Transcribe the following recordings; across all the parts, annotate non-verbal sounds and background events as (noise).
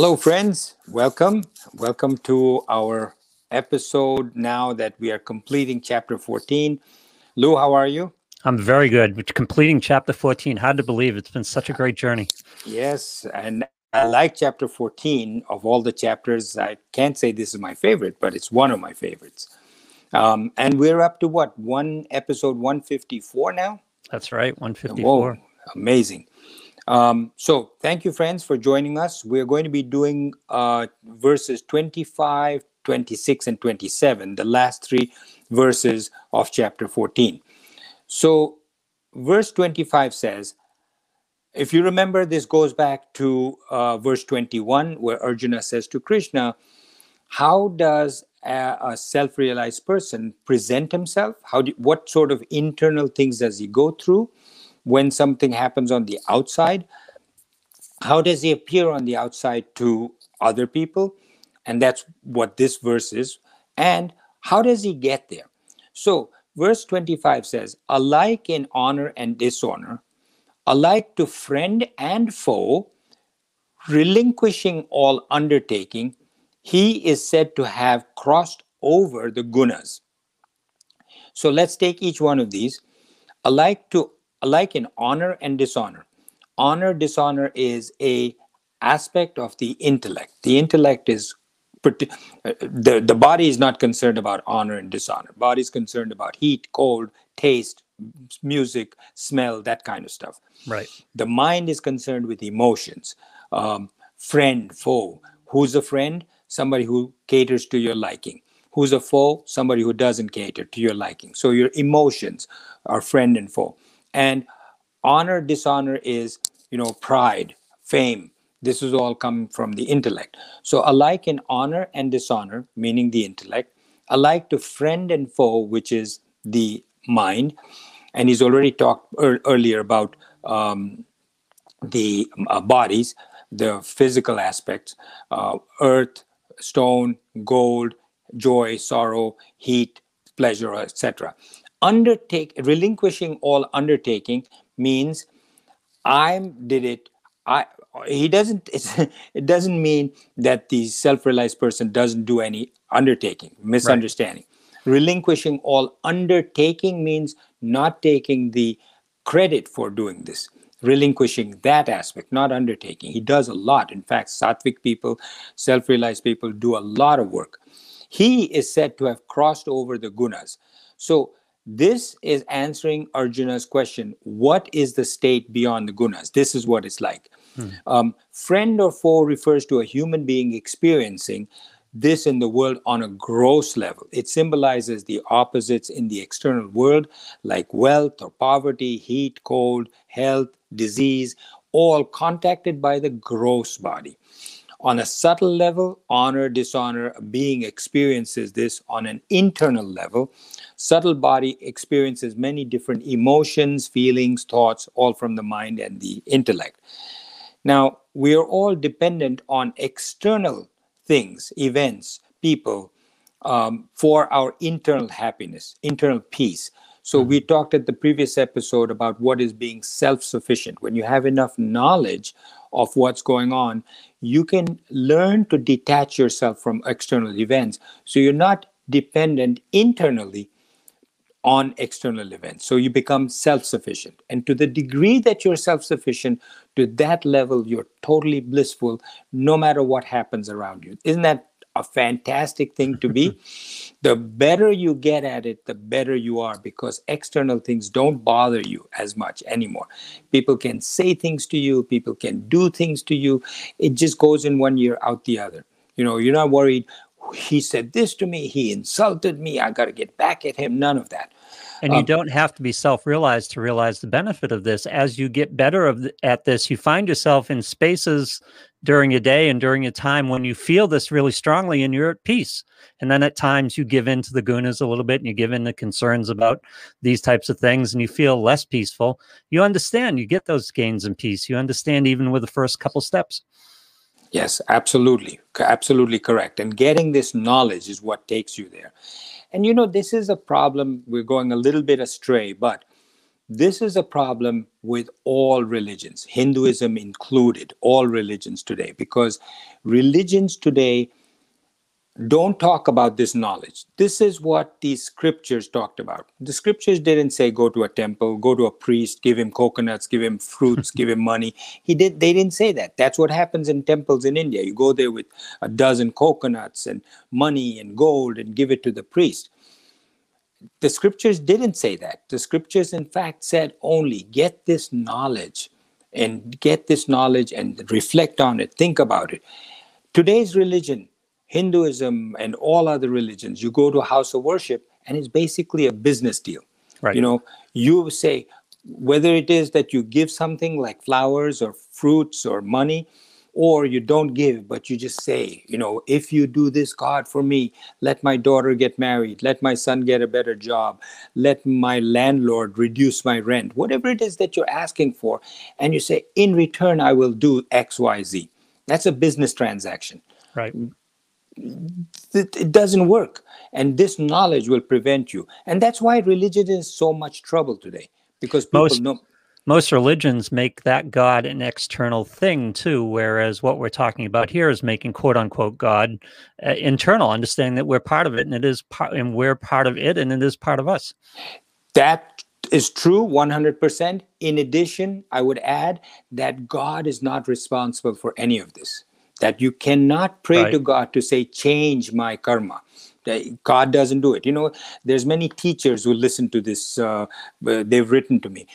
Hello, friends. Welcome. Welcome to our episode now that we are completing chapter 14. Lou, how are you? I'm very good. Completing chapter 14. Hard to believe it's been such a great journey. Yes. And I like chapter 14 of all the chapters. I can't say this is my favorite, but it's one of my favorites. Um, and we're up to what? One episode 154 now? That's right. 154. Whoa, amazing. Um, so thank you, friends, for joining us. We're going to be doing uh, verses 25, 26, and 27, the last three verses of chapter 14. So, verse 25 says, if you remember, this goes back to uh, verse 21, where Arjuna says to Krishna, How does a, a self realized person present himself? How do, what sort of internal things does he go through when something happens on the outside? How does he appear on the outside to other people? And that's what this verse is. And how does he get there? So, verse 25 says, Alike in honor and dishonor, alike to friend and foe, relinquishing all undertaking, he is said to have crossed over the gunas. So let's take each one of these. Alike to alike in honor and dishonor. Honor dishonor is a aspect of the intellect. The intellect is the, the body is not concerned about honor and dishonor. Body is concerned about heat, cold, taste, music, smell, that kind of stuff. Right. The mind is concerned with emotions, um, friend, foe. Who's a friend? Somebody who caters to your liking. Who's a foe? Somebody who doesn't cater to your liking. So your emotions are friend and foe. And honor, dishonor is, you know, pride, fame, this is all come from the intellect. So, alike in honor and dishonor, meaning the intellect, alike to friend and foe, which is the mind. And he's already talked er- earlier about um, the uh, bodies, the physical aspects uh, earth, stone, gold, joy, sorrow, heat, pleasure, etc. Undertake relinquishing all undertaking means I did it. I he doesn't (laughs) it doesn't mean that the self-realized person doesn't do any undertaking misunderstanding right. relinquishing all undertaking means not taking the credit for doing this relinquishing that aspect not undertaking he does a lot in fact sattvic people self-realized people do a lot of work he is said to have crossed over the gunas so this is answering arjuna's question what is the state beyond the gunas this is what it's like Hmm. Um, friend or foe refers to a human being experiencing this in the world on a gross level. It symbolizes the opposites in the external world, like wealth or poverty, heat, cold, health, disease, all contacted by the gross body. On a subtle level, honor, dishonor, being experiences this on an internal level. Subtle body experiences many different emotions, feelings, thoughts, all from the mind and the intellect. Now, we are all dependent on external things, events, people, um, for our internal happiness, internal peace. So, we mm-hmm. talked at the previous episode about what is being self sufficient. When you have enough knowledge of what's going on, you can learn to detach yourself from external events. So, you're not dependent internally on external events. So you become self sufficient. And to the degree that you're self sufficient, to that level, you're totally blissful no matter what happens around you. Isn't that a fantastic thing to be? (laughs) the better you get at it, the better you are because external things don't bother you as much anymore. People can say things to you, people can do things to you. It just goes in one ear, out the other. You know, you're not worried he said this to me, he insulted me, I got to get back at him. None of that. And you um, don't have to be self-realized to realize the benefit of this. As you get better of the, at this, you find yourself in spaces during a day and during a time when you feel this really strongly and you're at peace. And then at times you give in to the gunas a little bit and you give in to concerns about these types of things and you feel less peaceful. You understand, you get those gains in peace. You understand even with the first couple steps. Yes, absolutely. Absolutely correct. And getting this knowledge is what takes you there. And you know, this is a problem. We're going a little bit astray, but This is a problem with all religions, Hinduism included, all religions today, because religions today don't talk about this knowledge. This is what these scriptures talked about. The scriptures didn't say go to a temple, go to a priest, give him coconuts, give him fruits, (laughs) give him money. He did they didn't say that. That's what happens in temples in India. You go there with a dozen coconuts and money and gold and give it to the priest. The scriptures didn't say that. The scriptures in fact said only get this knowledge and get this knowledge and reflect on it, think about it. Today's religion Hinduism and all other religions, you go to a house of worship and it's basically a business deal. Right. You know, you say whether it is that you give something like flowers or fruits or money, or you don't give, but you just say, you know, if you do this, God, for me, let my daughter get married, let my son get a better job, let my landlord reduce my rent, whatever it is that you're asking for. And you say, in return, I will do X, Y, Z. That's a business transaction Right. it, it doesn't work and this knowledge will prevent you and that's why religion is so much trouble today because people Most- know Most religions make that God an external thing too, whereas what we're talking about here is making "quote unquote" God uh, internal, understanding that we're part of it, and it is part, and we're part of it, and it is part of us. that is true 100% in addition i would add that god is not responsible for any of this that you cannot pray to god to say change my karma. God doesn't do it. You know there's many teachers who listen to this uh, uh, they've written to me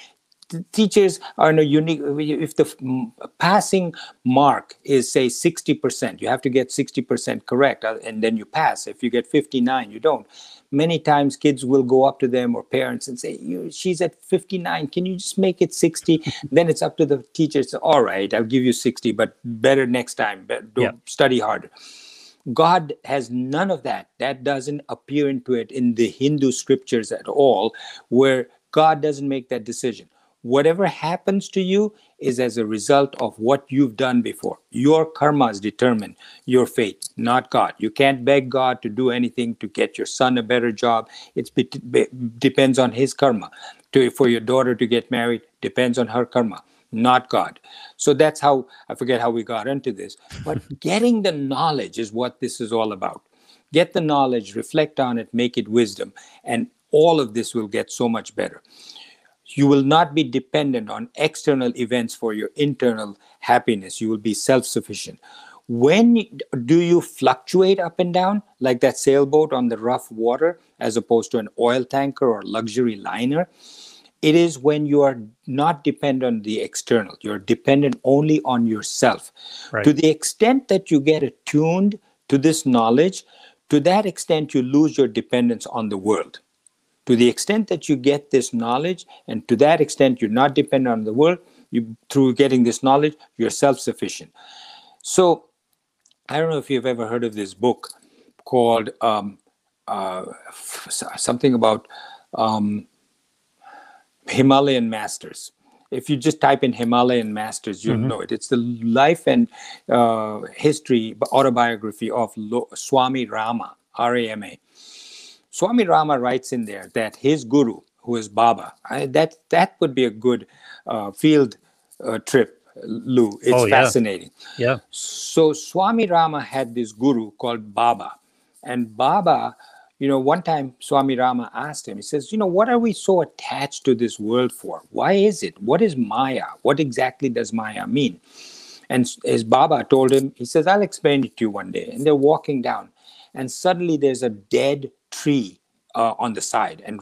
teachers are in a unique if the passing mark is say 60% you have to get 60% correct uh, and then you pass if you get 59 you don't many times kids will go up to them or parents and say you, she's at 59 can you just make it 60 (laughs) then it's up to the teachers all right i'll give you 60 but better next time don't Yeah. study harder God has none of that. That doesn't appear into it in the Hindu scriptures at all, where God doesn't make that decision. Whatever happens to you is as a result of what you've done before. Your karmas determine your fate, not God. You can't beg God to do anything to get your son a better job. It depends on his karma. To, for your daughter to get married depends on her karma not God. So that's how I forget how we got into this. But (laughs) getting the knowledge is what this is all about. Get the knowledge, reflect on it, make it wisdom, and all of this will get so much better. You will not be dependent on external events for your internal happiness. You will be self sufficient. When do you fluctuate up and down like that sailboat on the rough water as opposed to an oil tanker or luxury liner? it is when you are not dependent on the external you're dependent only on yourself Right. to the extent that you get attuned to this knowledge to that extent you lose your dependence on the world to the extent that you get this knowledge and to that extent you're not dependent on the world you through getting this knowledge you're self-sufficient so i don't know if you've ever heard of this book called um, uh, something about um, Himalayan Masters. If you just type in Himalayan Masters, you'll know it. It's the life and uh, history autobiography of Lo- Swami Rama, R A M A. Swami Rama writes in there that his guru, who is Baba, I, that that would be a good uh, field uh, trip, Lou. It's Oh, yeah. fascinating. Yeah. So Swami Rama had this guru called Baba. And Baba, you know, one time Swami Rama asked him, he says, you know, what are we so attached to this world for? Why is it? What is Maya? What exactly does Maya mean? And his Baba told him, he says, I'll explain it to you one day. And they're walking down, and suddenly there's a dead tree uh, on the side. And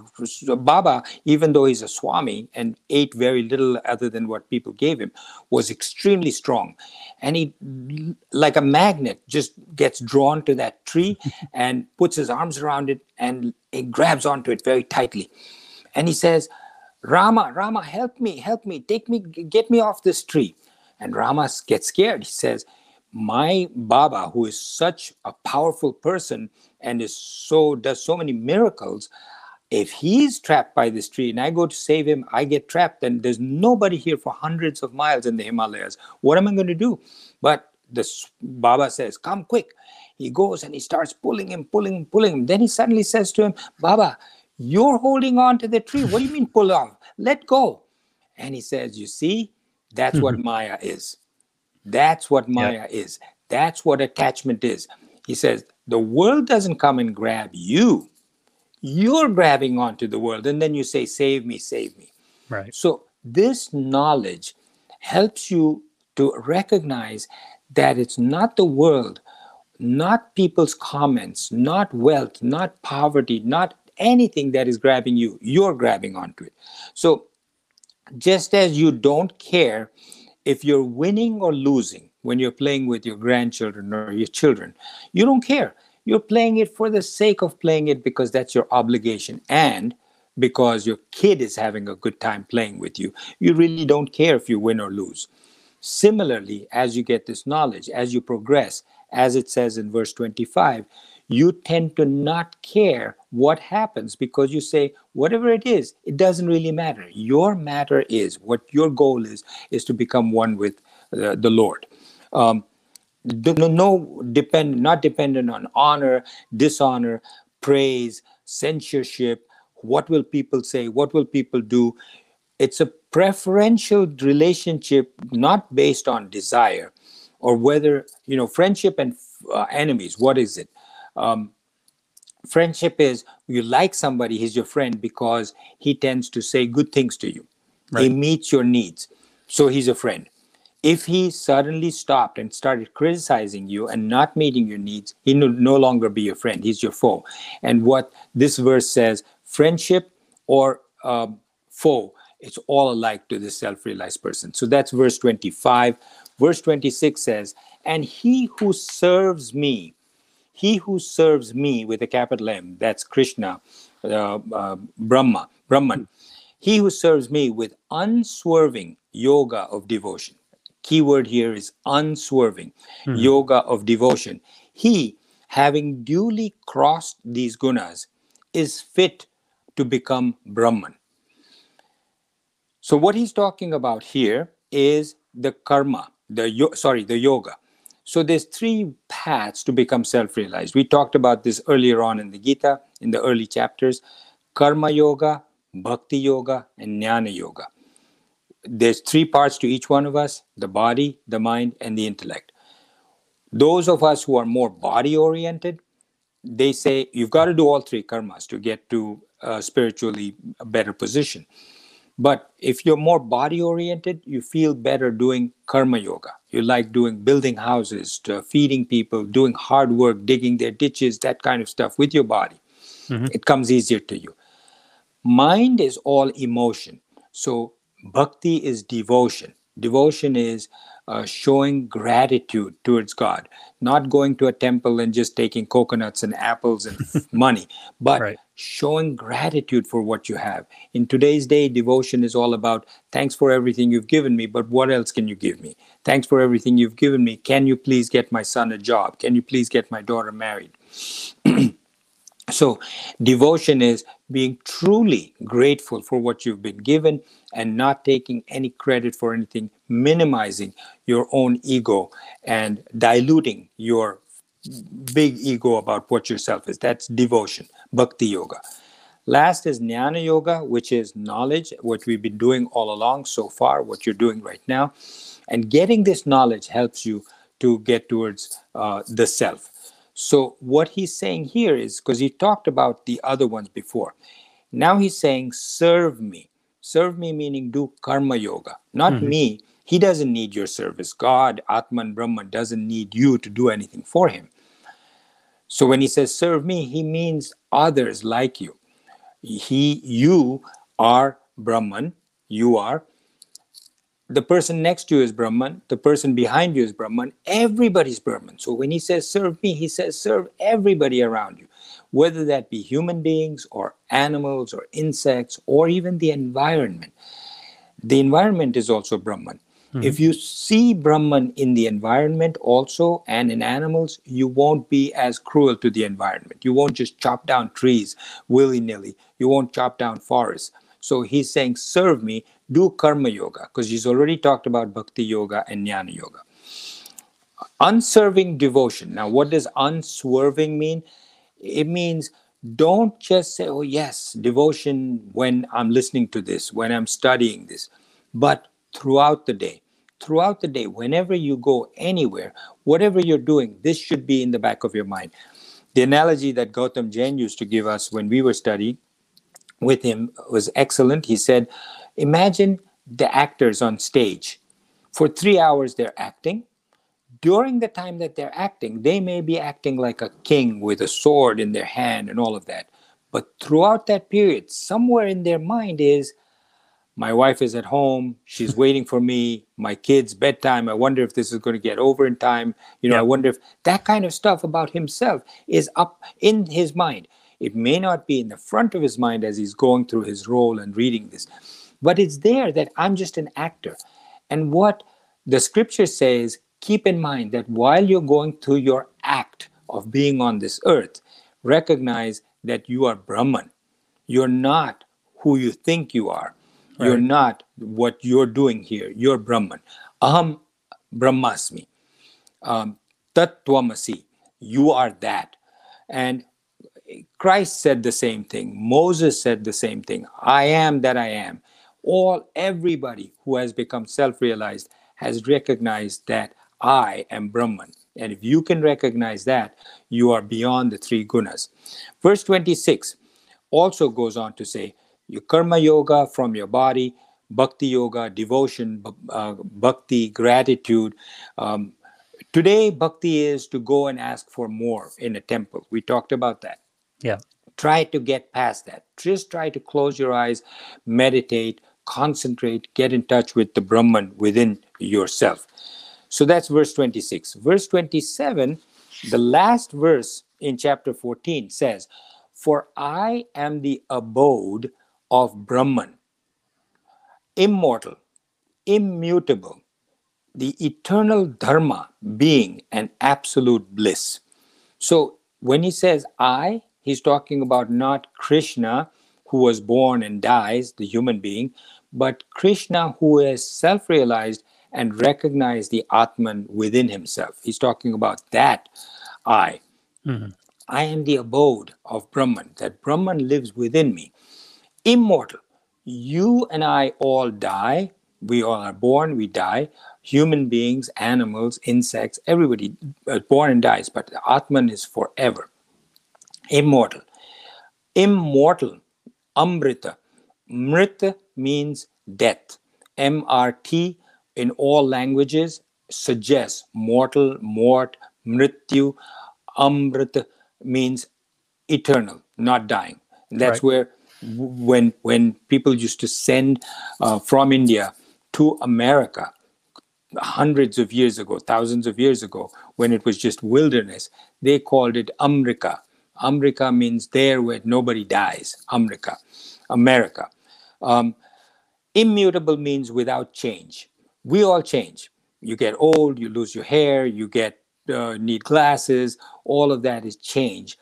Baba, even though he's a Swami and ate very little other than what people gave him, was extremely strong. And he, like a magnet, just gets drawn to that tree (laughs) and puts his arms around it and he grabs onto it very tightly. And he says, Rama, Rama, help me, help me, take me, get me off this tree. And Rama gets scared. He says, My Baba, who is such a powerful person and is so does so many miracles, if he's trapped by this tree and I go to save him, I get trapped, and there's nobody here for hundreds of miles in the Himalayas. What am I going to do? But this Baba says, Come quick. He goes and he starts pulling him, pulling him, pulling him. Then he suddenly says to him, Baba, you're holding on to the tree. What do you mean pull off? let go. And he says, You see, that's what (laughs) Maya is. That's what Maya is. That's what attachment is. He says, The world doesn't come and grab you. You're grabbing onto the world. And then you say, Save me, save me. Right. So, this knowledge helps you to recognize that it's not the world, not people's comments, not wealth, not poverty, not anything that is grabbing you. You're grabbing onto it. So, just as you don't care if you're winning or losing when you're playing with your grandchildren or your children, you don't care. You're playing it for the sake of playing it because that's your obligation and because your kid is having a good time playing with you. You really don't care if you win or lose. Similarly, as you get this knowledge, as you progress, as it says in verse 25, you tend to not care what happens because you say, whatever it is, it doesn't really matter. Your matter is, what your goal is, is to become one with uh, the Lord. Um, no, no depend, not dependent on honor, dishonor, praise, censorship. What will people say? What will people do? It's a preferential relationship, not based on desire or whether, you know, friendship and uh, enemies. What is it? Um, friendship is you like somebody, he's your friend because he tends to say good things to you. Right. He meets your needs. So he's a friend. If he suddenly stopped and started criticizing you and not meeting your needs, he will no longer be your friend. He's your foe. And what this verse says friendship or um, foe, it's all alike to the self realized person. So that's verse 25. Verse 26 says, And he who serves me, he who serves me with a capital M, that's Krishna, uh, uh, Brahma, Brahman, he who serves me with unswerving yoga of devotion. Keyword here is unswerving mm-hmm. yoga of devotion. He, having duly crossed these gunas, is fit to become Brahman. So, what he's talking about here is the karma, the sorry, the yoga. So there's three paths to become self-realized. We talked about this earlier on in the Gita, in the early chapters. Karma yoga, bhakti yoga, and jnana yoga. There's three parts to each one of us: the body, the mind, and the intellect. Those of us who are more body-oriented, they say you've got to do all three karmas to get to a spiritually better position. But if you're more body oriented, you feel better doing karma yoga. You like doing building houses, feeding people, doing hard work, digging their ditches, that kind of stuff with your body. Mm-hmm. It comes easier to you. Mind is all emotion. So bhakti is devotion. Devotion is uh, showing gratitude towards God, not going to a temple and just taking coconuts and apples and (laughs) money, but right. Showing gratitude for what you have. In today's day, devotion is all about thanks for everything you've given me, but what else can you give me? Thanks for everything you've given me. Can you please get my son a job? Can you please get my daughter married? (clears throat) So, devotion is being truly grateful for what you've been given and not taking any credit for anything, minimizing your own ego and diluting your big ego about what yourself is. That's devotion, bhakti yoga. Last is jnana yoga, which is knowledge, what we've been doing all along so far, what you're doing right now. And getting this knowledge helps you to get towards uh, the self. So, what he's saying here is because he talked about the other ones before. Now he's saying, serve me. Serve me meaning do karma yoga, not mm-hmm. me. He doesn't need your service. God, Atman Brahman, doesn't need you to do anything for him. So when he says serve me, he means others like you. He, you are Brahman, you are the person next to you is Brahman, the person behind you is Brahman, everybody's Brahman. So when he says serve me, he says serve everybody around you, whether that be human beings or animals or insects or even the environment. The environment is also Brahman. Mm-hmm. If you see Brahman in the environment also and in animals, you won't be as cruel to the environment. You won't just chop down trees willy nilly. You won't chop down forests. So he's saying, serve me, do karma yoga, because he's already talked about bhakti yoga and jnana yoga. Unswerving devotion. Now, what does unswerving mean? It means don't just say, oh, yes, devotion when I'm listening to this, when I'm studying this, but throughout the day. Throughout the day, whenever you go anywhere, whatever you're doing, this should be in the back of your mind. The analogy that Gautam Jain used to give us when we were studying with him was excellent. He said, Imagine the actors on stage. For three hours, they're acting during the time that they're acting, they may be acting like a king with a sword in their hand and all of that. But throughout that period, somewhere in their mind is, my wife is at home, she's (laughs) waiting for me, my kids' bedtime. I wonder if this is going to get over in time. You know, yeah. I wonder if that kind of stuff about himself is up in his mind. It may not be in the front of his mind as he's going through his role and reading this, but it's there that I'm just an actor. And what the scripture says keep in mind that while you're going through your act of being on this earth, recognize that you are Brahman. You're not who you think you are. Right. You're not what you're doing here. You're Brahman. Aham Brahmasmi. Um, Tattvamasi. You are that. And Christ said the same thing. Moses said the same thing. I am that I am. All everybody who has become self-realized has recognized that I am Brahman. And if you can recognize that, you are beyond the three gunas. Verse 26 also goes on to say, your karma yoga from your body, bhakti yoga, devotion, uh, bhakti, gratitude. Um, today, bhakti is to go and ask for more in a temple. We talked about that. Yeah. Try to get past that. Just try to close your eyes, meditate, concentrate, get in touch with the Brahman within yourself. So that's verse 26. Verse 27, the last verse in chapter 14 says, For I am the abode of Brahman, immortal, immutable, the eternal Dharma being an absolute bliss. So when he says I, he's talking about not Krishna who was born and dies, the human being, but Krishna who is self realized and recognize the Atman within himself. He's talking about that I. Mm-hmm. I am the abode of Brahman, that Brahman lives within me. Immortal. You and I all die. We all are born, we die. Human beings, animals, insects, everybody is born and dies, but the Atman is forever. Immortal. Immortal. Amrita. Mrita means death. M R T in all languages suggests mortal, mort, mrityu, amrit means eternal, not dying. And that's right. where when when people used to send uh, from India to America hundreds of years ago, thousands of years ago, when it was just wilderness, they called it Amrika. Amrika means there where nobody dies. Amrika, America. Um, immutable means without change we all change. You get old, you lose your hair, you get uh, need glasses. All of that is change.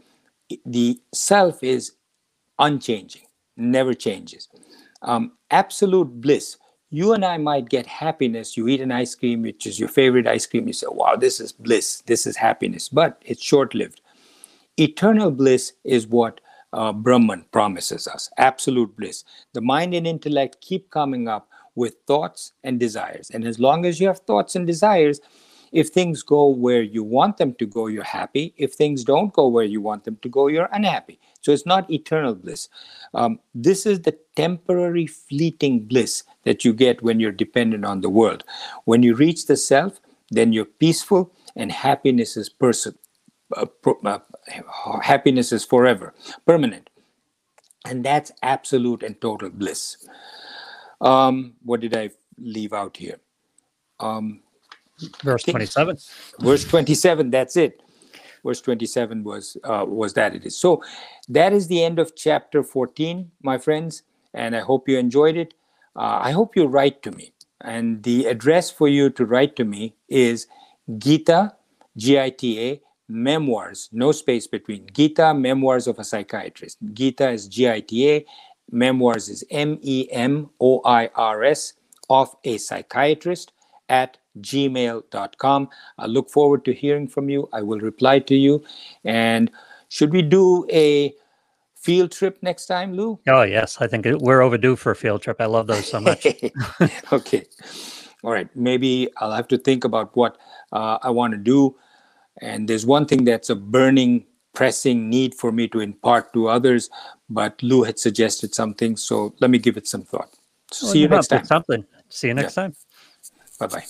The self is unchanging, never changes. Um, absolute bliss. You and I might get happiness. You eat an ice cream, which is your favorite ice cream. You say, "Wow, this is bliss. This is happiness," but it's short-lived. Eternal bliss is what uh, Brahman promises us. Absolute bliss. The mind and intellect keep coming up with thoughts and desires. And as long as you have thoughts and desires, if things go where you want them to go, you're happy. If things don't go where you want them to go, you're unhappy. So it's not eternal bliss. Um, this is the temporary, fleeting bliss that you get when you're dependent on the world. When you reach the self, then you're peaceful and happiness is person. Uh, uh, happiness is forever, permanent. And that's absolute and total bliss. Um, what did I leave out here? Um, verse 27. Verse 27, that's it. Verse 27 was uh, was that it is. So that is the end of chapter 14, my friends, and I hope you enjoyed it. Uh, I hope you write to me. And the address for you to write to me is Gita, G I T A, Memoirs, no space between. Gita, Memoirs of a Psychiatrist. Gita is G I T A, Memoirs is M E M O I R S of a psychiatrist at gmail.com. I look forward to hearing from you. I will reply to you. And should we do a field trip next time, Lou? Oh yes, I think we're overdue for a field trip. I love those so much. (laughs) okay. All right. Maybe I'll have to think about what uh, I want to do. And there's one thing that's a burning, pressing need for me to impart to others. But Lou had suggested something. So let me give it some thought. Well, see you next time. Something. See you next time. Bye bye.